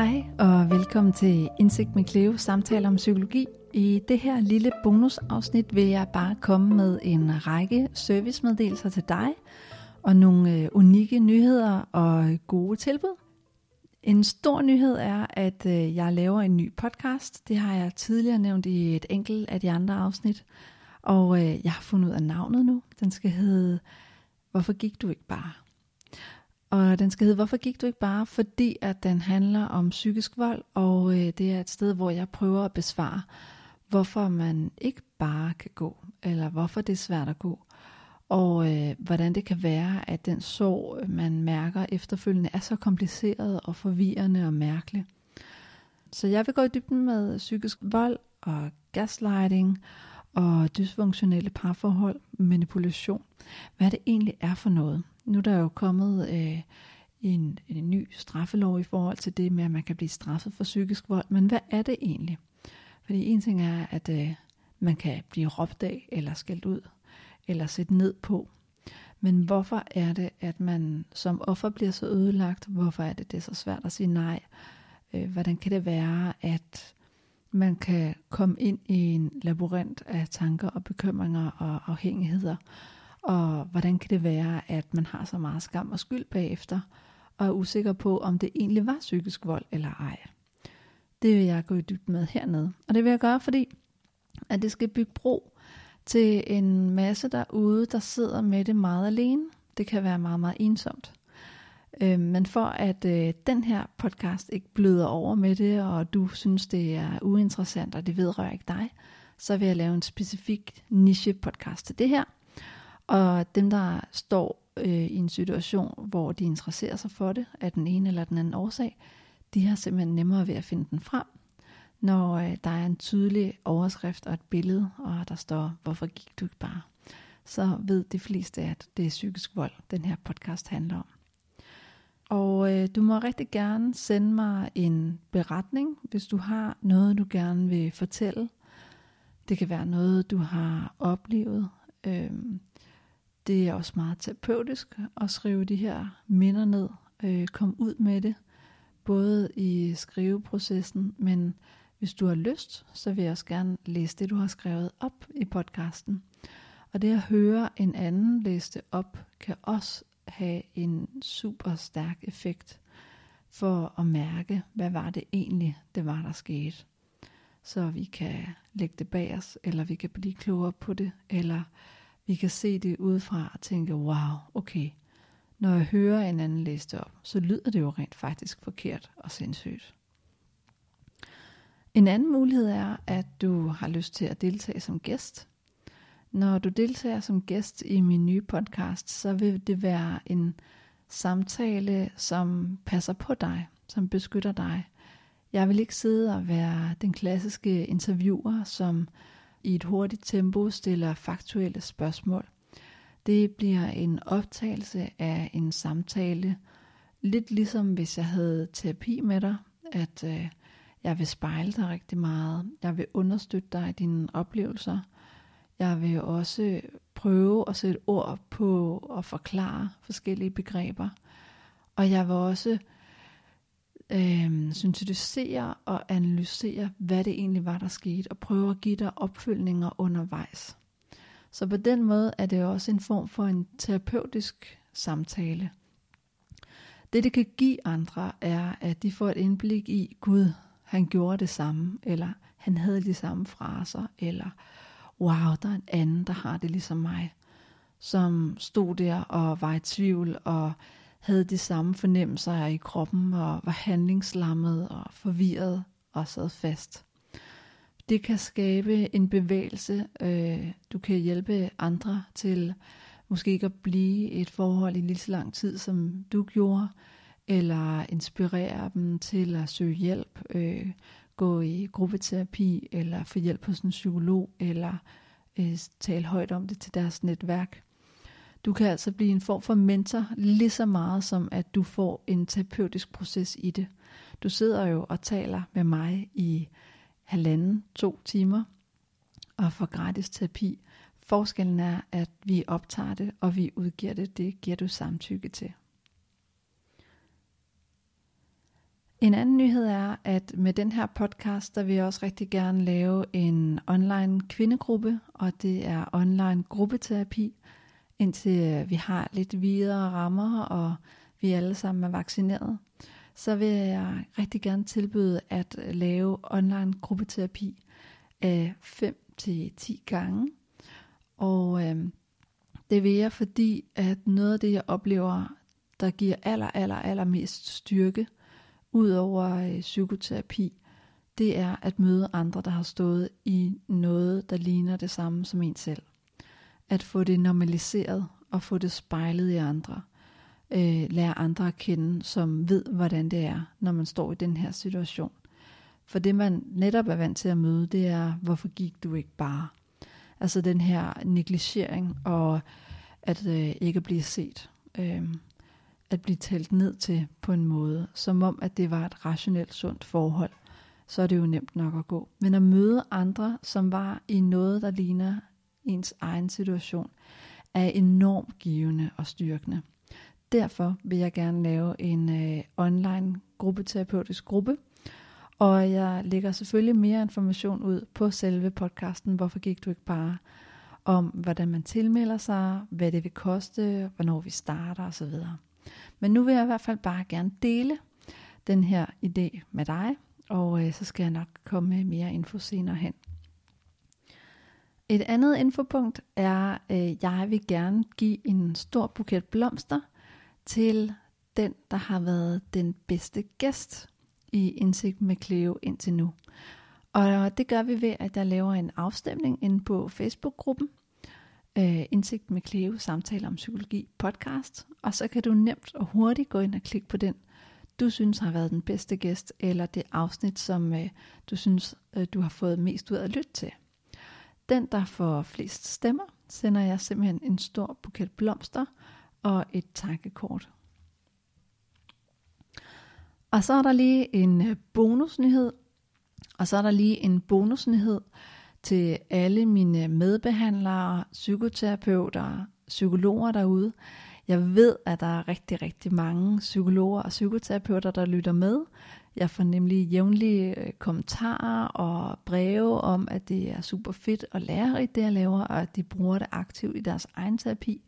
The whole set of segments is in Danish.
Hej og velkommen til Indsigt med Cleo, samtaler om psykologi. I det her lille bonusafsnit vil jeg bare komme med en række servicemeddelelser til dig, og nogle øh, unikke nyheder og gode tilbud. En stor nyhed er, at øh, jeg laver en ny podcast. Det har jeg tidligere nævnt i et enkelt af de andre afsnit. Og øh, jeg har fundet ud af navnet nu. Den skal hedde Hvorfor gik du ikke bare? Og den skal hedde Hvorfor gik du ikke bare? Fordi at den handler om psykisk vold, og øh, det er et sted, hvor jeg prøver at besvare, hvorfor man ikke bare kan gå, eller hvorfor det er svært at gå, og øh, hvordan det kan være, at den sorg, øh, man mærker efterfølgende, er så kompliceret og forvirrende og mærkelig. Så jeg vil gå i dybden med psykisk vold og gaslighting og dysfunktionelle parforhold, manipulation. Hvad det egentlig er for noget. Nu er der jo kommet øh, en, en ny straffelov i forhold til det med, at man kan blive straffet for psykisk vold. Men hvad er det egentlig? Fordi en ting er, at øh, man kan blive råbt af eller skældt ud eller set ned på. Men hvorfor er det, at man som offer bliver så ødelagt? Hvorfor er det, det er så svært at sige nej? Øh, hvordan kan det være, at man kan komme ind i en labyrint af tanker og bekymringer og afhængigheder? Og hvordan kan det være, at man har så meget skam og skyld bagefter, og er usikker på, om det egentlig var psykisk vold eller ej? Det vil jeg gå i dybden med hernede. Og det vil jeg gøre, fordi at det skal bygge bro til en masse derude, der sidder med det meget alene. Det kan være meget, meget ensomt. Øh, men for at øh, den her podcast ikke bløder over med det, og du synes, det er uinteressant, og det vedrører ikke dig, så vil jeg lave en specifik niche podcast til det her. Og dem, der står øh, i en situation, hvor de interesserer sig for det, af den ene eller den anden årsag, de har simpelthen nemmere ved at finde den frem, når øh, der er en tydelig overskrift og et billede, og der står, hvorfor gik du ikke bare? Så ved de fleste, at det er psykisk vold, den her podcast handler om. Og øh, du må rigtig gerne sende mig en beretning, hvis du har noget, du gerne vil fortælle. Det kan være noget, du har oplevet. Øh, det er også meget terapeutisk at skrive de her minder ned. Øh, kom ud med det, både i skriveprocessen, men hvis du har lyst, så vil jeg også gerne læse det, du har skrevet op i podcasten. Og det at høre en anden læse det op, kan også have en super stærk effekt for at mærke, hvad var det egentlig, det var, der skete. Så vi kan lægge det bag os, eller vi kan blive klogere på det, eller vi kan se det udefra og tænke, wow, okay, når jeg hører en anden læse det op, så lyder det jo rent faktisk forkert og sindssygt. En anden mulighed er, at du har lyst til at deltage som gæst. Når du deltager som gæst i min nye podcast, så vil det være en samtale, som passer på dig, som beskytter dig. Jeg vil ikke sidde og være den klassiske interviewer, som i et hurtigt tempo stiller faktuelle spørgsmål. Det bliver en optagelse af en samtale, lidt ligesom hvis jeg havde terapi med dig, at øh, jeg vil spejle dig rigtig meget. Jeg vil understøtte dig i dine oplevelser. Jeg vil også prøve at sætte ord på og forklare forskellige begreber. Og jeg vil også øh, syntetisere og analysere, hvad det egentlig var, der skete, og prøve at give dig opfølgninger undervejs. Så på den måde er det også en form for en terapeutisk samtale. Det, det kan give andre, er, at de får et indblik i, Gud, han gjorde det samme, eller han havde de samme fraser, eller wow, der er en anden, der har det ligesom mig, som stod der og var i tvivl, og havde de samme fornemmelser i kroppen, og var handlingslammet og forvirret og sad fast. Det kan skabe en bevægelse. Øh, du kan hjælpe andre til måske ikke at blive et forhold i lige så lang tid, som du gjorde, eller inspirere dem til at søge hjælp, øh, gå i gruppeterapi, eller få hjælp hos en psykolog, eller øh, tale højt om det til deres netværk. Du kan altså blive en form for mentor lige så meget som at du får en terapeutisk proces i det. Du sidder jo og taler med mig i halvanden, to timer og får gratis terapi. Forskellen er, at vi optager det, og vi udgiver det. Det giver du samtykke til. En anden nyhed er, at med den her podcast, der vil jeg også rigtig gerne lave en online kvindegruppe, og det er online gruppeterapi, indtil øh, vi har lidt videre rammer, og vi alle sammen er vaccineret. Så vil jeg rigtig gerne tilbyde at øh, lave online gruppeterapi øh, af 5 til 10 gange. Og øh, det vil jeg, fordi at noget af det, jeg oplever, der giver aller, aller, aller mest styrke, ud over øh, psykoterapi, det er at møde andre, der har stået i noget, der ligner det samme som en selv. At få det normaliseret og få det spejlet i andre. Øh, lære andre at kende, som ved, hvordan det er, når man står i den her situation. For det, man netop er vant til at møde, det er, hvorfor gik du ikke bare? Altså den her negligering og at øh, ikke blive set. Øh, at blive talt ned til på en måde, som om at det var et rationelt sundt forhold, så er det jo nemt nok at gå. Men at møde andre, som var i noget, der ligner ens egen situation, er enormt givende og styrkende. Derfor vil jeg gerne lave en øh, online gruppeterapeutisk gruppe, og jeg lægger selvfølgelig mere information ud på selve podcasten, hvorfor gik du ikke bare, om hvordan man tilmelder sig, hvad det vil koste, hvornår vi starter osv. Men nu vil jeg i hvert fald bare gerne dele den her idé med dig, og øh, så skal jeg nok komme med mere info senere hen. Et andet infopunkt er, at øh, jeg vil gerne give en stor buket blomster til den, der har været den bedste gæst i Indsigt med Cleo indtil nu. Og det gør vi ved, at jeg laver en afstemning inde på Facebook-gruppen, øh, Indsigt med Cleo, samtaler om psykologi podcast, og så kan du nemt og hurtigt gå ind og klikke på den, du synes har været den bedste gæst, eller det afsnit, som øh, du synes, øh, du har fået mest ud af at lytte til. Den, der får flest stemmer, sender jeg simpelthen en stor buket blomster og et takkekort. Og så er der lige en øh, bonusnyhed, og så er der lige en bonusnyhed, til alle mine medbehandlere, psykoterapeuter, psykologer derude. Jeg ved, at der er rigtig, rigtig mange psykologer og psykoterapeuter, der lytter med. Jeg får nemlig jævnlige øh, kommentarer og breve om, at det er super fedt og lærerigt, det jeg laver, og at de bruger det aktivt i deres egen terapi.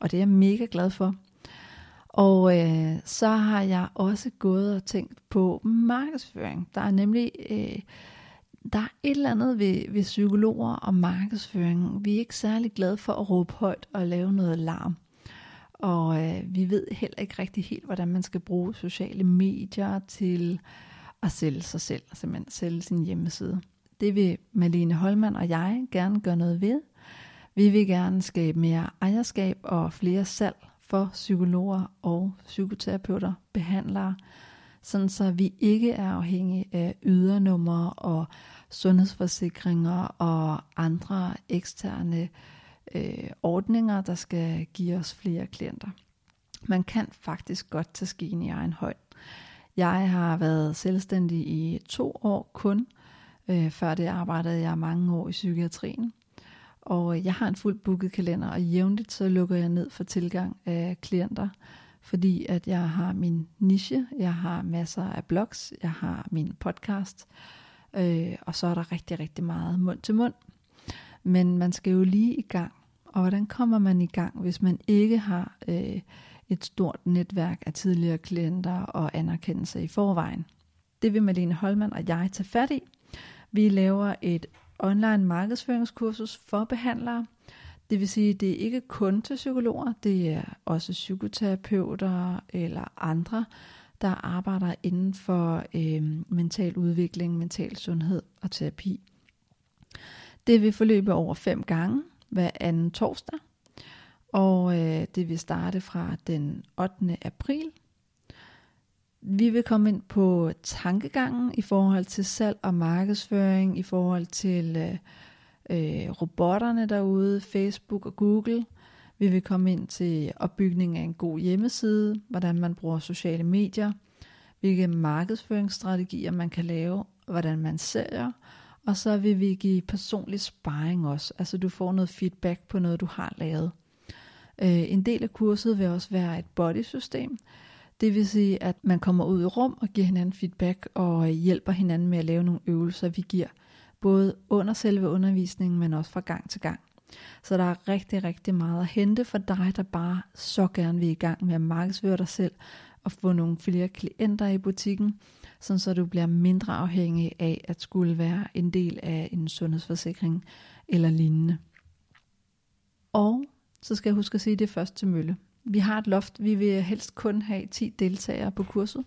Og det er jeg mega glad for. Og øh, så har jeg også gået og tænkt på markedsføring. Der er nemlig... Øh, der er et eller andet ved, ved psykologer og markedsføring. Vi er ikke særlig glade for at råbe højt og lave noget larm. Og øh, vi ved heller ikke rigtig helt, hvordan man skal bruge sociale medier til at sælge sig selv, simpelthen sælge sin hjemmeside. Det vil Malene Holman og jeg gerne gøre noget ved. Vi vil gerne skabe mere ejerskab og flere salg for psykologer og psykoterapeuter, behandlere, sådan så vi ikke er afhængige af ydernumre og sundhedsforsikringer og andre eksterne øh, øh, ordninger, der skal give os flere klienter. Man kan faktisk godt tage skeen i egen højde. Jeg har været selvstændig i to år kun. Øh, før det arbejdede jeg mange år i psykiatrien. Og jeg har en fuldt booket kalender, og jævnligt så lukker jeg ned for tilgang af klienter fordi at jeg har min niche, jeg har masser af blogs, jeg har min podcast, øh, og så er der rigtig, rigtig meget mund til mund. Men man skal jo lige i gang, og hvordan kommer man i gang, hvis man ikke har øh, et stort netværk af tidligere klienter og anerkendelse i forvejen? Det vil Malene Holman og jeg tage fat i. Vi laver et online markedsføringskursus for behandlere, det vil sige, det er ikke kun til psykologer, det er også psykoterapeuter eller andre, der arbejder inden for øh, mental udvikling, mental sundhed og terapi. Det vil forløbe over fem gange hver anden torsdag, og øh, det vil starte fra den 8. april. Vi vil komme ind på tankegangen i forhold til salg og markedsføring, i forhold til øh, øh, robotterne derude, Facebook og Google. Vi vil komme ind til opbygning af en god hjemmeside, hvordan man bruger sociale medier, hvilke markedsføringsstrategier man kan lave, hvordan man sælger, og så vil vi give personlig sparring også, altså du får noget feedback på noget, du har lavet. Øh, en del af kurset vil også være et bodysystem. Det vil sige, at man kommer ud i rum og giver hinanden feedback og hjælper hinanden med at lave nogle øvelser, vi giver både under selve undervisningen, men også fra gang til gang. Så der er rigtig, rigtig meget at hente for dig, der bare så gerne vil i gang med at markedsføre dig selv og få nogle flere klienter i butikken, sådan så du bliver mindre afhængig af at skulle være en del af en sundhedsforsikring eller lignende. Og så skal jeg huske at sige det først til mølle. Vi har et loft, vi vil helst kun have 10 deltagere på kurset.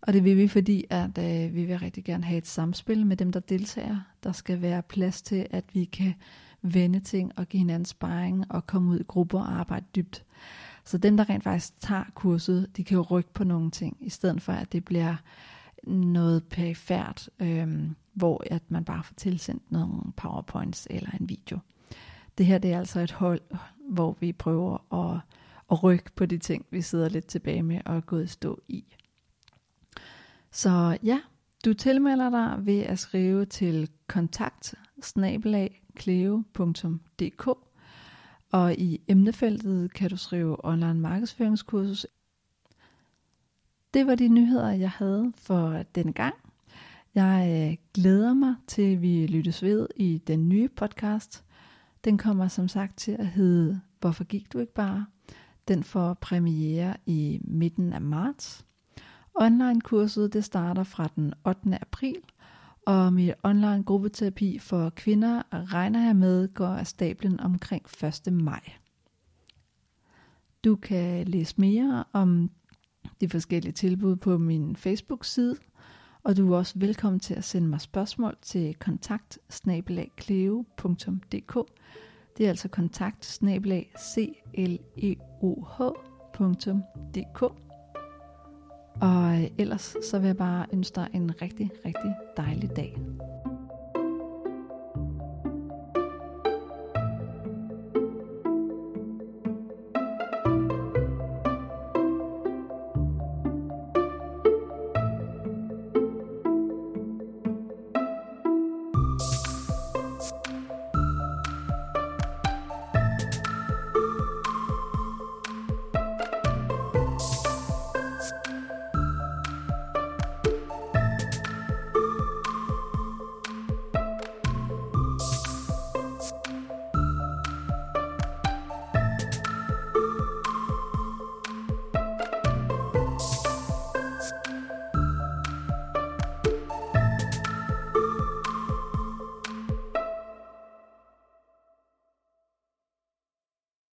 Og det vil vi, fordi at øh, vi vil rigtig gerne have et samspil med dem, der deltager. Der skal være plads til, at vi kan vende ting og give hinanden sparring og komme ud i grupper og arbejde dybt. Så dem, der rent faktisk tager kurset, de kan jo rykke på nogle ting, i stedet for at det bliver noget perifært, øh, hvor at man bare får tilsendt nogle powerpoints eller en video. Det her det er altså et hold, hvor vi prøver at, at rykke på de ting, vi sidder lidt tilbage med og er gået stå i. Så ja, du tilmelder dig ved at skrive til kontakt og i emnefeltet kan du skrive online markedsføringskursus. Det var de nyheder, jeg havde for denne gang. Jeg øh, glæder mig til, at vi lyttes ved i den nye podcast. Den kommer som sagt til at hedde Hvorfor gik du ikke bare? Den får premiere i midten af marts. Online-kurset det starter fra den 8. april, og mit online gruppeterapi for kvinder regner jeg med går af stablen omkring 1. maj. Du kan læse mere om de forskellige tilbud på min Facebook-side, og du er også velkommen til at sende mig spørgsmål til kontakt Det er altså kontakt Og øh, ellers så vil jeg bare ønske dig en rigtig, rigtig dejlig dag.